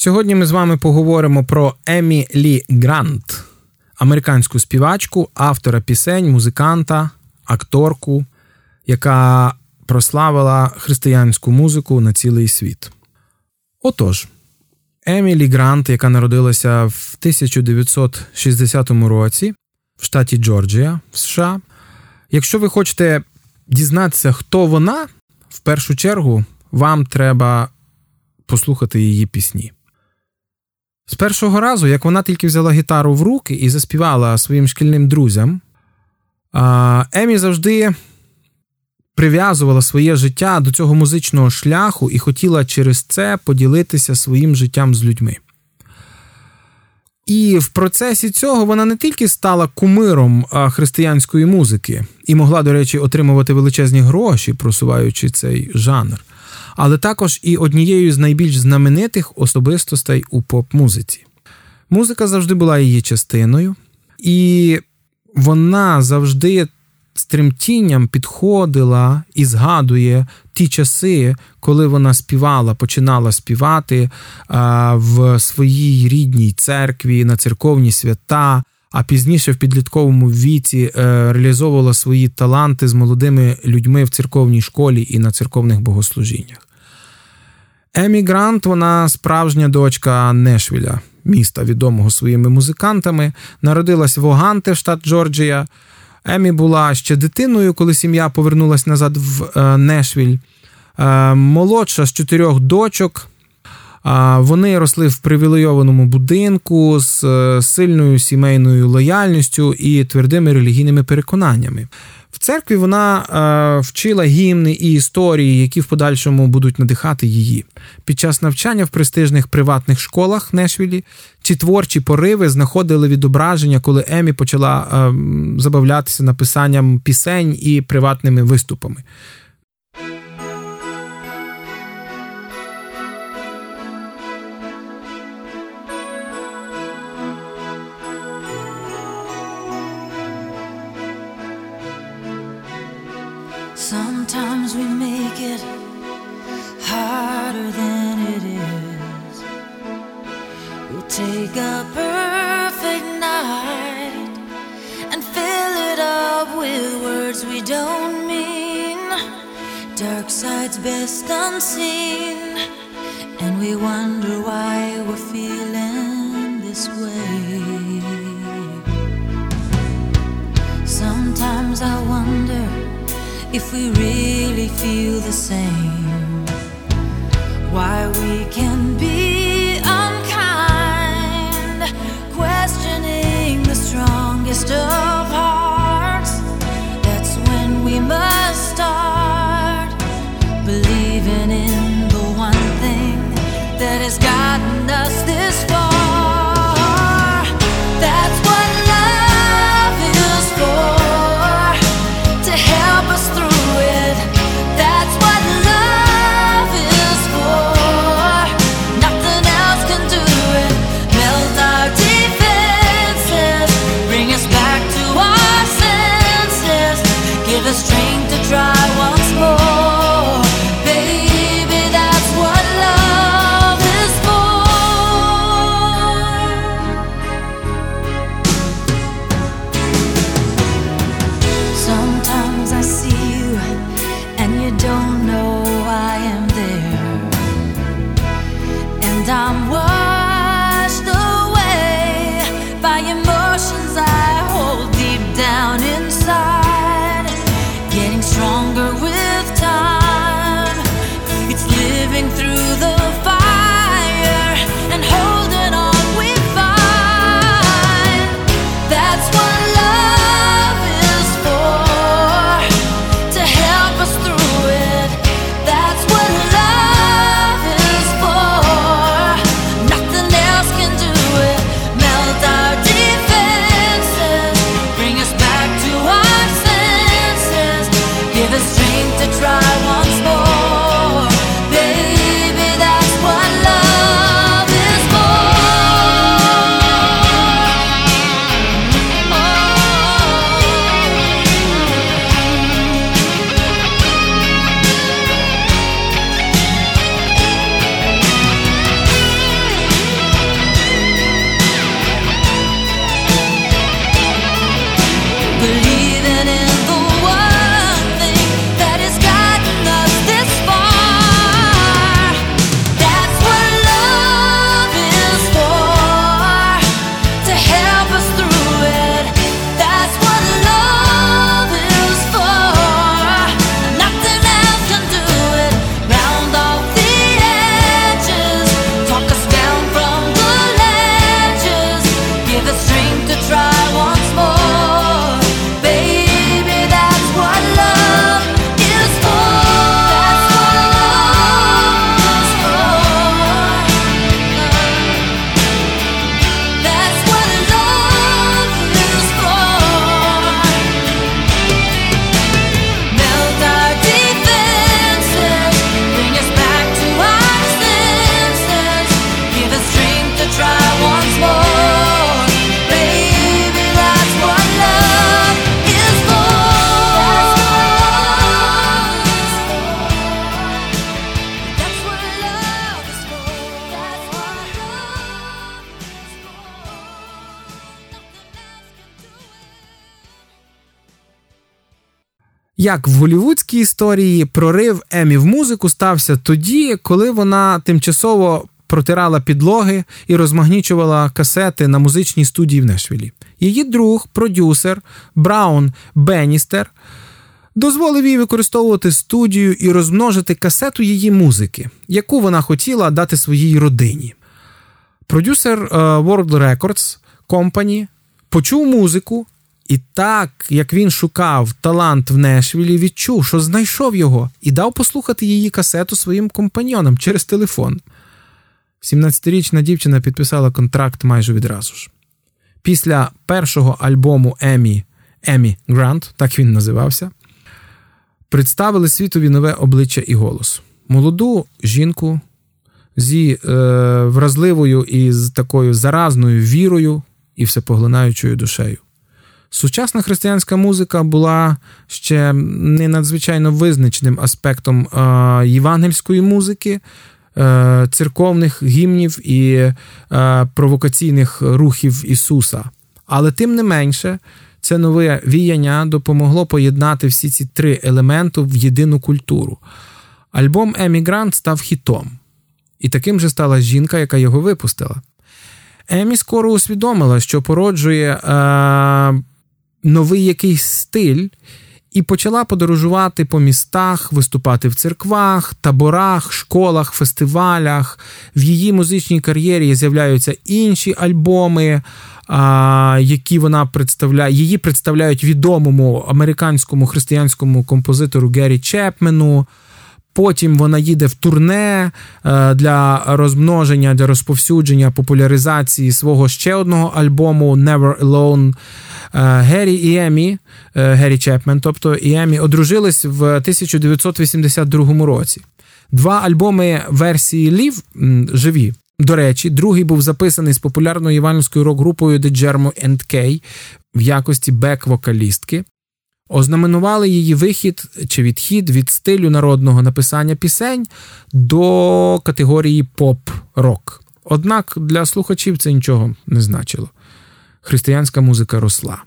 Сьогодні ми з вами поговоримо про Емі Лі Грант, американську співачку, автора пісень, музиканта, акторку, яка прославила християнську музику на цілий світ. Отож, Емілі Грант, яка народилася в 1960 році в штаті Джорджія в США. Якщо ви хочете дізнатися, хто вона, в першу чергу вам треба послухати її пісні. З першого разу, як вона тільки взяла гітару в руки і заспівала своїм шкільним друзям, Емі завжди прив'язувала своє життя до цього музичного шляху і хотіла через це поділитися своїм життям з людьми. І в процесі цього вона не тільки стала кумиром християнської музики і могла, до речі, отримувати величезні гроші, просуваючи цей жанр, але також і однією з найбільш знаменитих особистостей у поп-музиці. Музика завжди була її частиною, і вона завжди з тремтінням підходила і згадує ті часи, коли вона співала, починала співати в своїй рідній церкві на церковні свята. А пізніше в підлітковому віці е, реалізовувала свої таланти з молодими людьми в церковній школі і на церковних богослужіннях. Емі Грант, вона справжня дочка Нешвіля, міста, відомого своїми музикантами, народилась в Оганте, штат Джорджія. Емі була ще дитиною, коли сім'я повернулася назад в е, Нешвіль. Е, молодша з чотирьох дочок. Вони росли в привілейованому будинку з е, сильною сімейною лояльністю і твердими релігійними переконаннями. В церкві вона е, вчила гімни і історії, які в подальшому будуть надихати її. Під час навчання в престижних приватних школах Нешвілі ці творчі пориви знаходили відображення, коли Емі почала е, забавлятися написанням пісень і приватними виступами. Best unseen, and we wonder why we're feeling this way. Sometimes I wonder if we really feel the same. Why we can be the Як в голівудській історії прорив Емі в музику стався тоді, коли вона тимчасово протирала підлоги і розмагнічувала касети на музичній студії в Нешвілі. Її друг, продюсер Браун Бенністер, дозволив їй використовувати студію і розмножити касету її музики, яку вона хотіла дати своїй родині. Продюсер е, World Records Company почув музику. І так, як він шукав талант в Нешвілі, відчув, що знайшов його, і дав послухати її касету своїм компаньонам через телефон. 17-річна дівчина підписала контракт майже відразу ж. Після першого альбому Емі Емі Грант, так він називався, представили світові нове обличчя і голос. Молоду жінку зі е, вразливою і з такою заразною вірою і всепоглинаючою душею. Сучасна християнська музика була ще не надзвичайно визначним аспектом е, євангельської музики, е, церковних гімнів і е, провокаційних рухів Ісуса. Але тим не менше, це нове віяння допомогло поєднати всі ці три елементи в єдину культуру. Альбом Емігрант став хітом, і таким же стала жінка, яка його випустила. Емі скоро усвідомила, що породжує е, новий якийсь стиль, і почала подорожувати по містах, виступати в церквах, таборах, школах, фестивалях. В її музичній кар'єрі з'являються інші альбоми, які вона представляє. Її представляють відомому американському християнському композитору Геррі Чепмену. Потім вона їде в турне е, для розмноження, для розповсюдження, популяризації свого ще одного альбому Never Alone. Е, Геррі і Емі, е, Геррі Чепмен, тобто і Емі, одружились в 1982 році. Два альбоми версії Лів живі. До речі, другий був записаний з популярною іванівською рок-групою The Germo and K в якості бек-вокалістки ознаменували її вихід чи відхід від стилю народного написання пісень до категорії поп-рок. Однак для слухачів це нічого не значило. Християнська музика росла.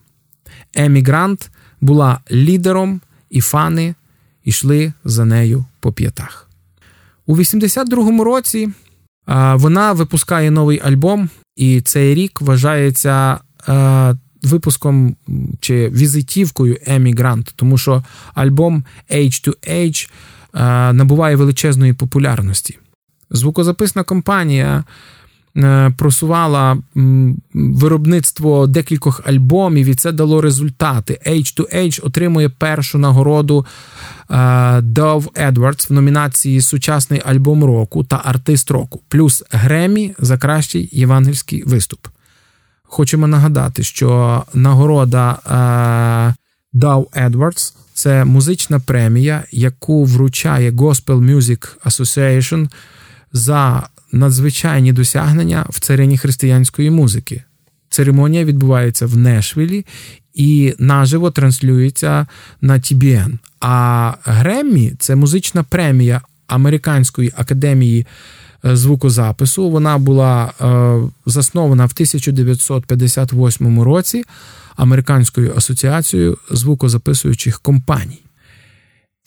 Емігрант була лідером, і фани йшли за нею по п'ятах. У 82-му році вона випускає новий альбом, і цей рік вважається випуском чи візитівкою Емі Грант, тому що альбом H2H е, набуває величезної популярності. Звукозаписна компанія просувала виробництво декількох альбомів, і це дало результати. H2H отримує першу нагороду е, Dove Edwards в номінації Сучасний альбом року та артист року, плюс Гремі за кращий євангельський виступ. Хочемо нагадати, що нагорода е, Dow Edwards – це музична премія, яку вручає Gospel Music Association за надзвичайні досягнення в царині християнської музики. Церемонія відбувається в Нешвілі і наживо транслюється на TBN. А Греммі це музична премія Американської академії. Е, звукозапису. Вона була е, заснована в 1958 році Американською асоціацією звукозаписуючих компаній.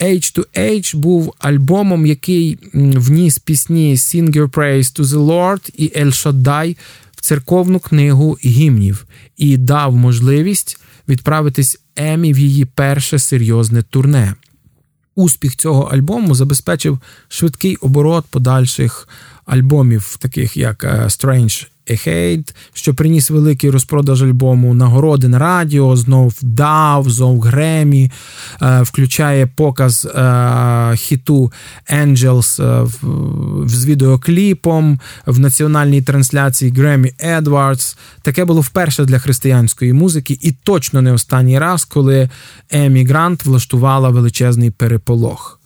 H2H був альбомом, який вніс пісні Sing Your Praise to the Lord і El Shaddai в церковну книгу гімнів і дав можливість відправитись Емі в її перше серйозне турне. Успіх цього альбому забезпечив швидкий оборот подальших альбомів, таких як е, Strange Ahead, що приніс великий розпродаж альбому, нагороди на радіо, знов Дав, знов Гремі, е, включає показ е, хіту Angels з відеокліпом в національній трансляції Гремі Едвардс. Таке було вперше для християнської музики, і точно не останній раз, коли Емі Грант влаштувала величезний переполох.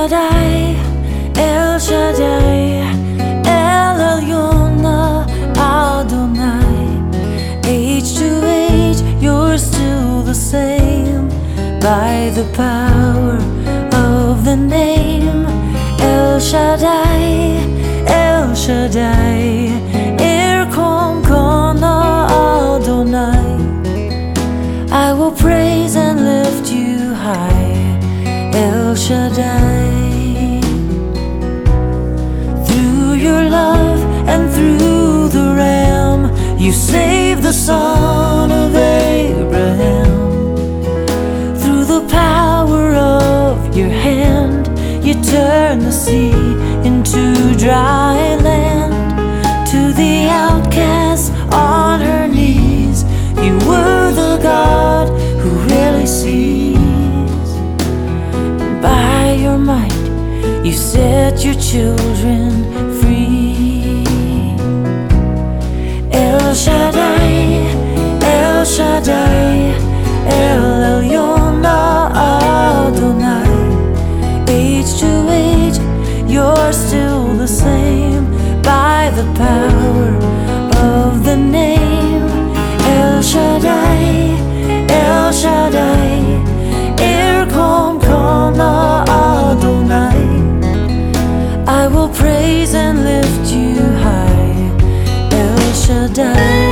Shaddai, El Shaddai, El Elyon, Adonai. Age to age, you're still. The same by the power of the name El Shaddai, El Shaddai, Erkom Kona Adonai. I will praise and lift you high, El Shaddai. You saved the son of Abraham. Through the power of your hand, you turned the sea into dry land. To the outcast on her knees, you were the God who really sees. And by your might, you set your children power of the name El Shaddai, El Shaddai, Erkom Kona Adonai. I will praise and lift you high, El Shaddai.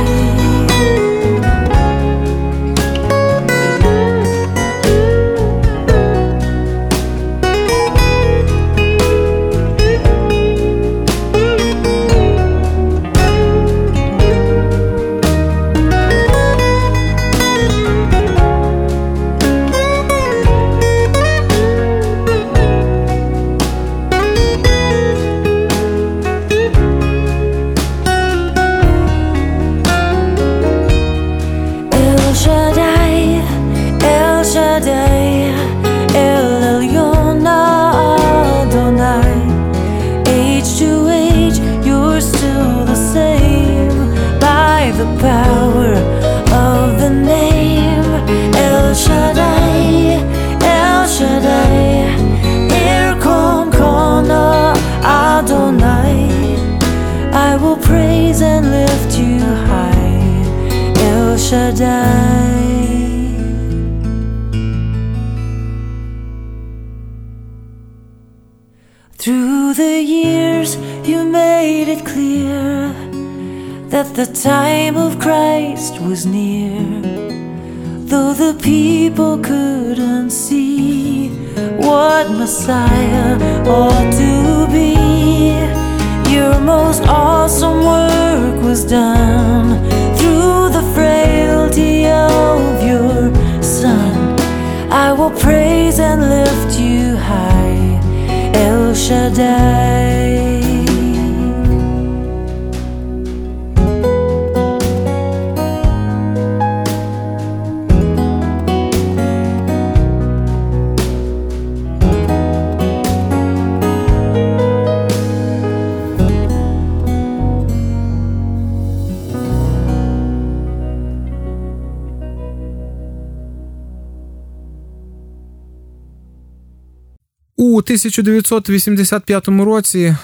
Made it clear that the time of Christ was near. Though the people couldn't see what Messiah ought to be, your most awesome work was done through the frailty of your Son. I will praise and lift you high, El Shaddai. 1985 році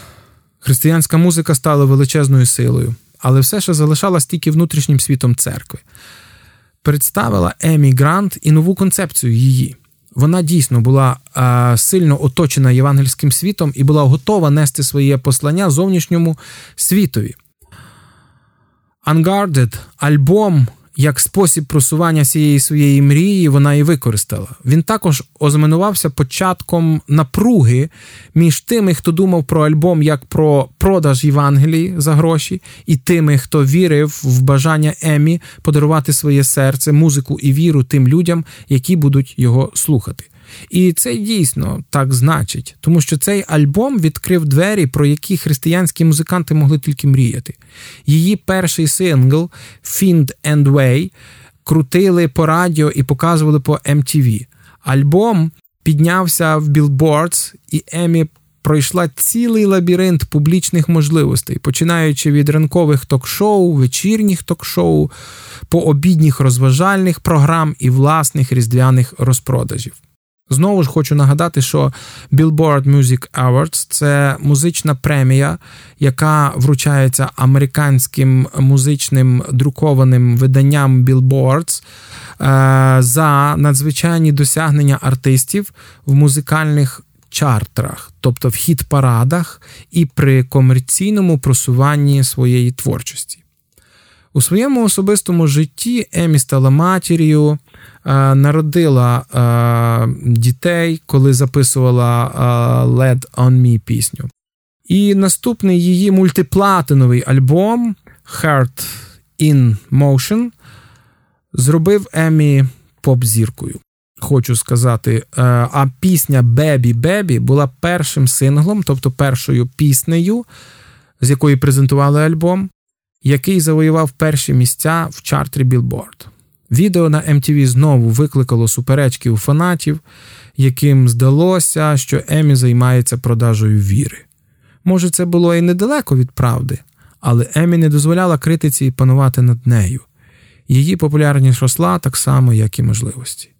християнська музика стала величезною силою, але все ще залишалась тільки внутрішнім світом церкви. Представила Емі Грант і нову концепцію її. Вона дійсно була а, сильно оточена євангельським світом і була готова нести своє послання зовнішньому світові. Unguarded альбом як спосіб просування цієї своєї мрії вона і використала. Він також ознаменувався початком напруги між тими, хто думав про альбом як про продаж Євангелії за гроші, і тими, хто вірив в бажання Емі подарувати своє серце, музику і віру тим людям, які будуть його слухати. І це дійсно так значить, тому що цей альбом відкрив двері, про які християнські музиканти могли тільки мріяти. Її перший сингл «Find and Way» крутили по радіо і показували по MTV. Альбом піднявся в Billboards, і Емі пройшла цілий лабіринт публічних можливостей, починаючи від ранкових ток-шоу, вечірніх ток-шоу, по обідніх розважальних програм і власних різдвяних розпродажів. Знову ж хочу нагадати, що Billboard Music Awards – це музична премія, яка вручається американським музичним друкованим виданням Billboards е, за надзвичайні досягнення артистів в музикальних чартерах, тобто в хіт-парадах і при комерційному просуванні своєї творчості. У своєму особистому житті Емі стала матір'ю, народила е, дітей, коли записувала е, Led on Me пісню. І наступний її мультиплатиновий альбом Heart in Motion зробив Емі поп-зіркою. Хочу сказати, а пісня Бебі Бебі була першим синглом, тобто першою піснею, з якої презентували альбом який завоював перші місця в чартрі Білборд. Відео на MTV знову викликало суперечки у фанатів, яким здалося, що Емі займається продажею віри. Може, це було і недалеко від правди, але Емі не дозволяла критиці панувати над нею. Її популярність росла так само, як і можливості.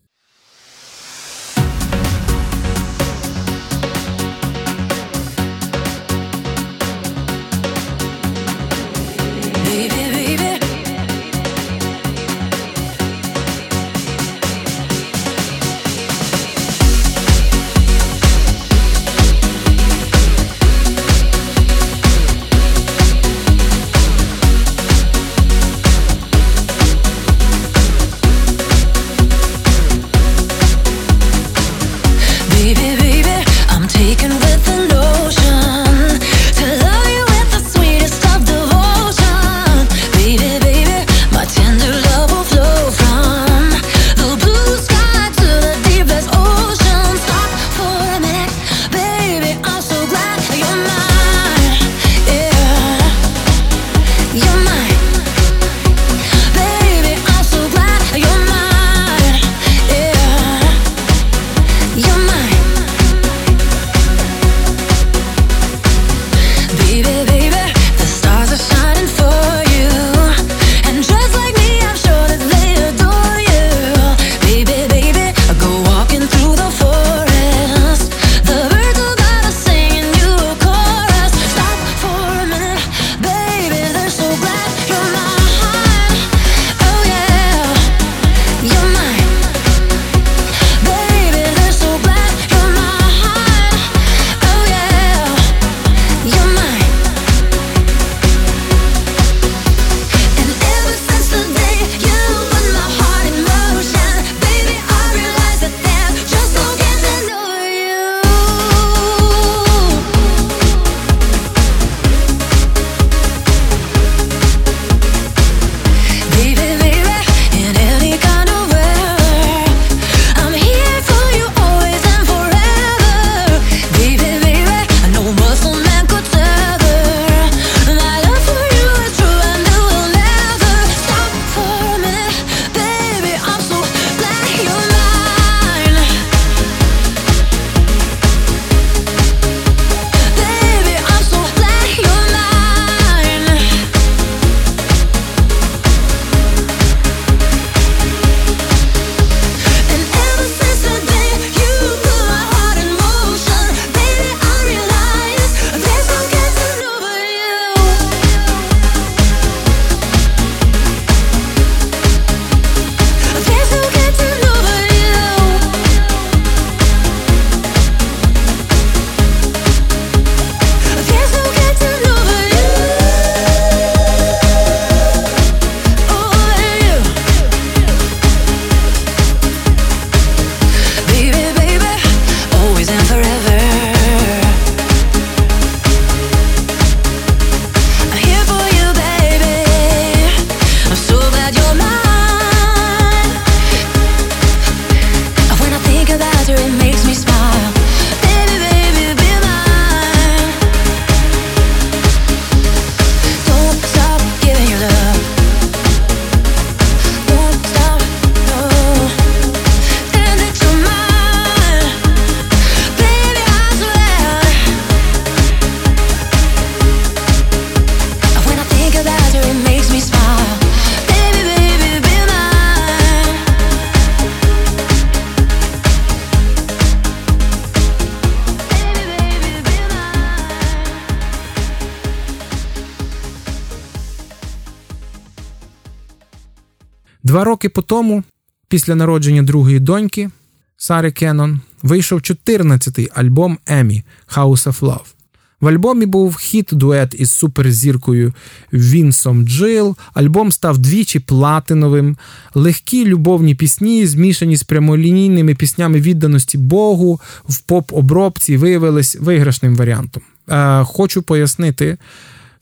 Роки по тому, після народження другої доньки Сари Кеннон, вийшов 14-й альбом Емі House of Love. В альбомі був хіт-дует із суперзіркою Вінсом Джил. Альбом став двічі платиновим, легкі любовні пісні, змішані з прямолінійними піснями відданості Богу, в поп-обробці виявились виграшним варіантом. Е, Хочу пояснити.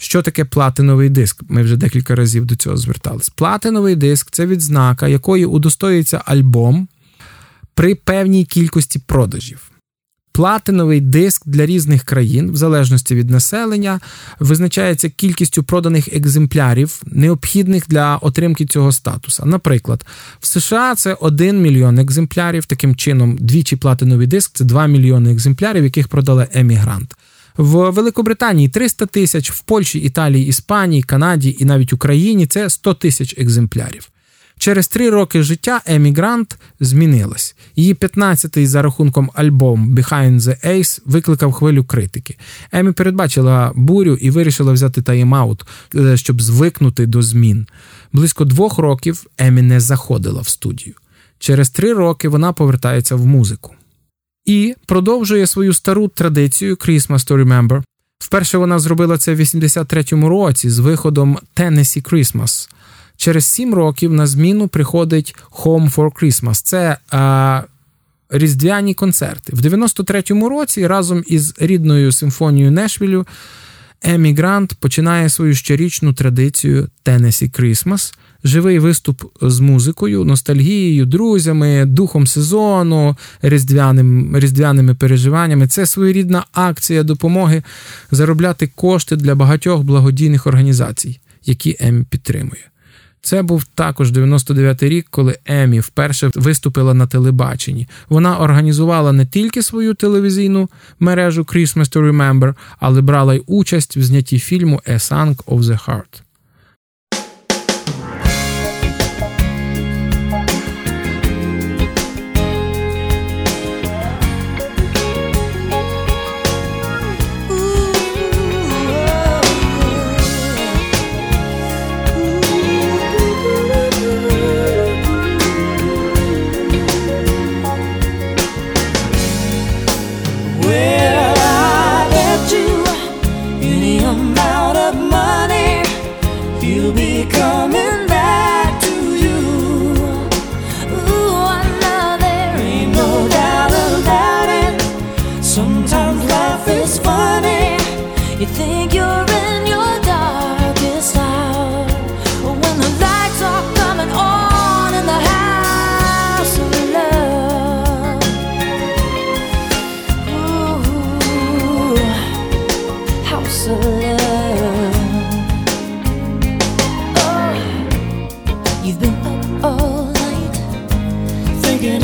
Що таке платиновий диск? Ми вже декілька разів до цього звертались. Платиновий диск це відзнака, якої удостоюється альбом при певній кількості продажів. Платиновий диск для різних країн, в залежності від населення, визначається кількістю проданих екземплярів, необхідних для отримки цього статуса. Наприклад, в США це 1 мільйон екземплярів. Таким чином, двічі платиновий диск це 2 мільйони екземплярів, яких продали емігрант. В Великобританії 300 тисяч, в Польщі, Італії, Іспанії, Канаді і навіть Україні це 100 тисяч екземплярів. Через три роки життя Емігрант змінилась. Її 15-й за рахунком альбом Behind the Ace викликав хвилю критики. Емі передбачила бурю і вирішила взяти тайм-аут, е, щоб звикнути до змін. Близько двох років Емі не заходила в студію. Через три роки вона повертається в музику. І продовжує свою стару традицію Christmas to Remember. Вперше вона зробила це в 83-му році з виходом Tennessee Christmas. Через сім років на зміну приходить Home for Christmas. Це а, різдвяні концерти. В 93-му році разом із рідною симфонією Нешвілю Емі Грант починає свою щорічну традицію Tennessee Christmas. Живий виступ з музикою, ностальгією, друзями, духом сезону, різдвяним, різдвяними переживаннями. Це своєрідна акція допомоги заробляти кошти для багатьох благодійних організацій, які Емі підтримує. Це був також 99-й рік, коли Емі вперше виступила на телебаченні. Вона організувала не тільки свою телевізійну мережу Christmas to Remember, але брала й участь в знятті фільму A Song of the Heart.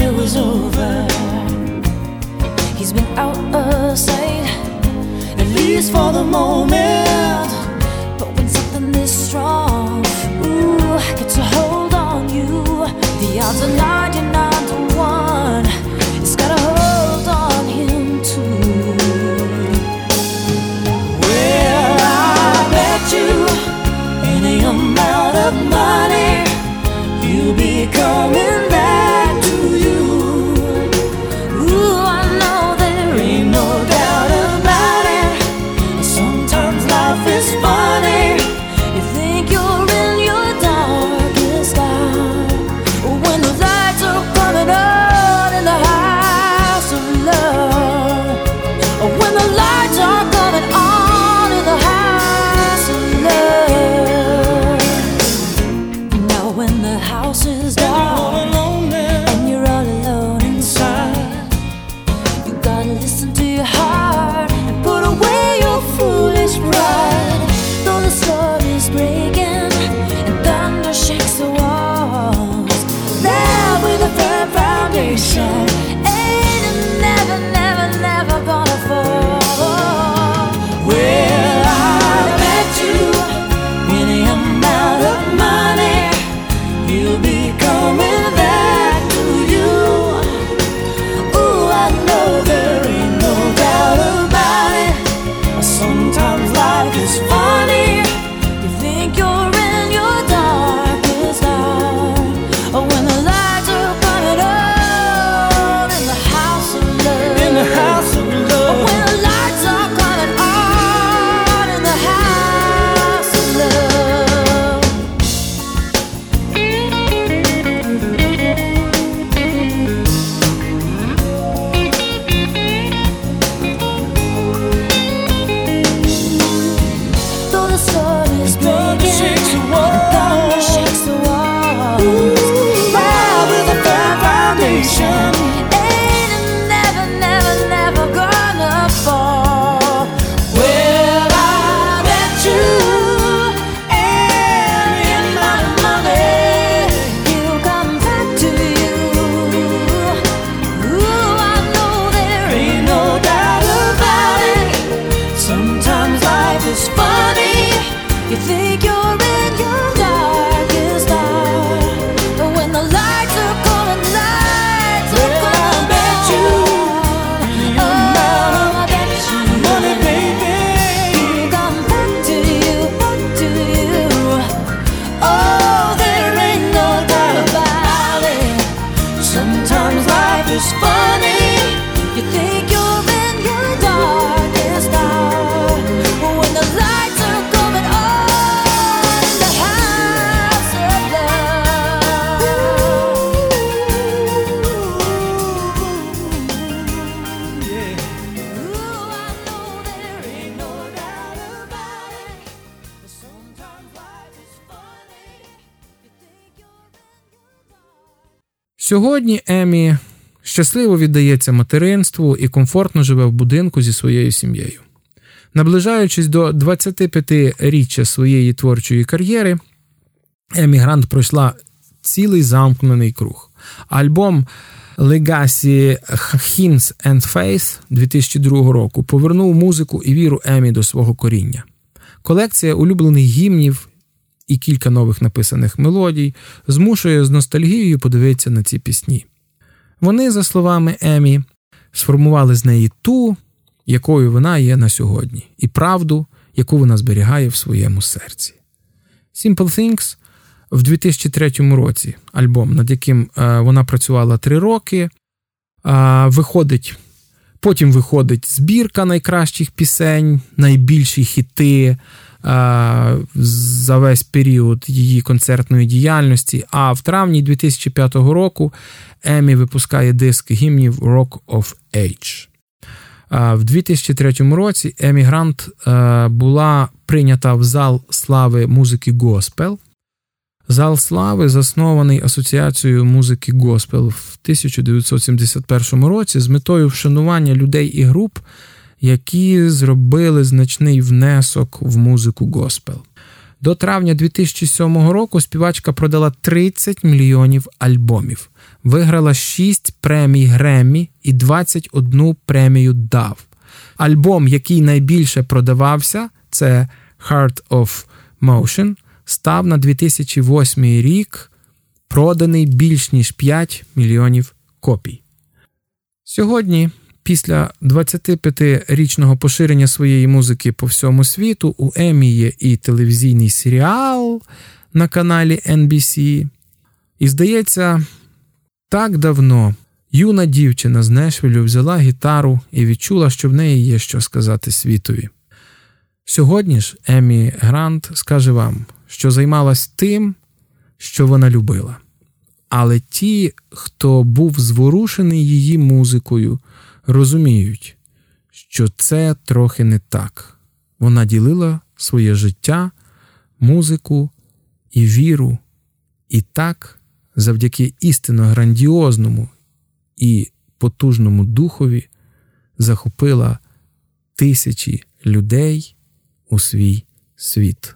It was over. He's been out of sight, at least for the moment. But when something is strong, ooh, gets a hold on you, the odds are 99 to 1. It's got a hold on him too. Well, I bet you any amount of money you'll be coming Сьогодні Емі щасливо віддається материнству і комфортно живе в будинку зі своєю сім'єю. Наближаючись до 25-річчя своєї творчої кар'єри, Емі Грант пройшла цілий замкнений круг. Альбом Legacy Hints and Face 2002 року повернув музику і віру Емі до свого коріння. Колекція улюблених гімнів і кілька нових написаних мелодій змушує з ностальгією подивитися на ці пісні. Вони, за словами Емі, сформували з неї ту, якою вона є на сьогодні, і правду, яку вона зберігає в своєму серці. Simple Things в 2003 році альбом, над яким е, вона працювала три роки, виходить. Потім виходить збірка найкращих пісень, найбільші хіти за весь період її концертної діяльності. А в травні 2005 року Емі випускає диск гімнів Rock of Age. В 2003 році Емі Грант була прийнята в зал слави музики Госпел. Зал слави заснований Асоціацією музики Госпел в 1971 році з метою вшанування людей і груп, які зробили значний внесок в музику Госпел. До травня 2007 року співачка продала 30 мільйонів альбомів, виграла 6 премій Греммі і 21 премію DAV. Альбом, який найбільше продавався, це Heart of Motion, став на 2008 рік проданий більш ніж 5 мільйонів копій. Сьогодні Після 25-річного поширення своєї музики по всьому світу у Емі є і телевізійний серіал на каналі NBC. І здається, так давно юна дівчина з Нешвілю взяла гітару і відчула, що в неї є що сказати світові. Сьогодні ж Емі Грант скаже вам, що займалась тим, що вона любила. Але ті, хто був зворушений її музикою, розуміють, що це трохи не так. Вона ділила своє життя, музику і віру, і так, завдяки істинно грандіозному і потужному духові, захопила тисячі людей у свій світ.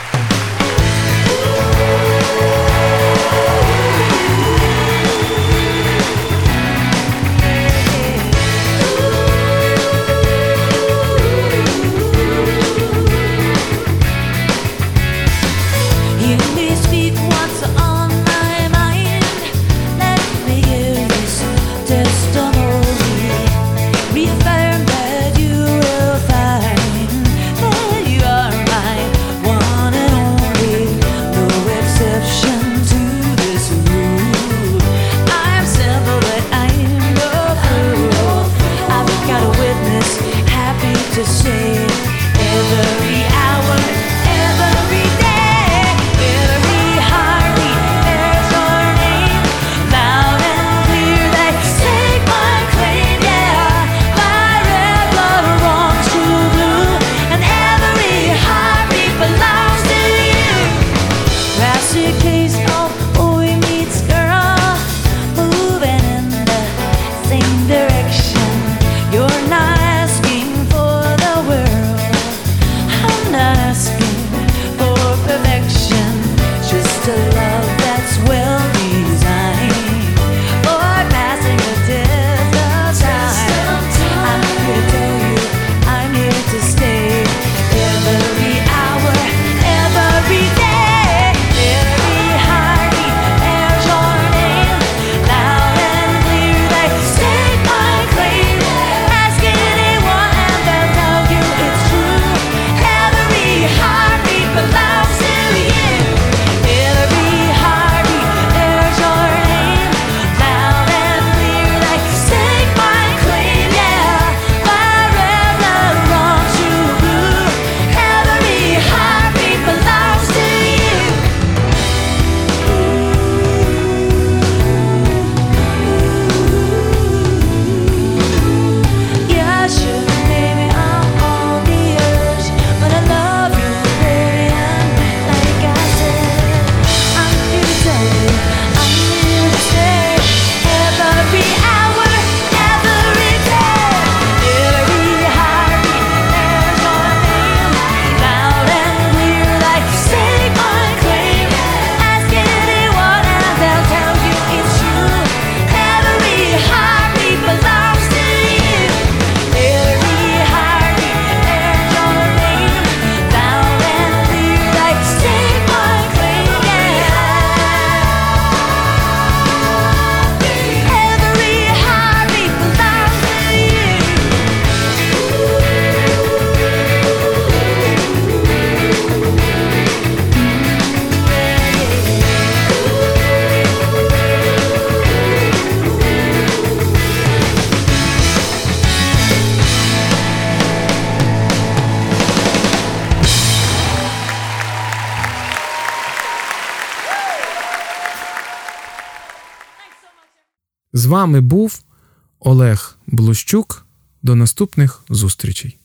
вами був Олег Блощук. До наступних зустрічей.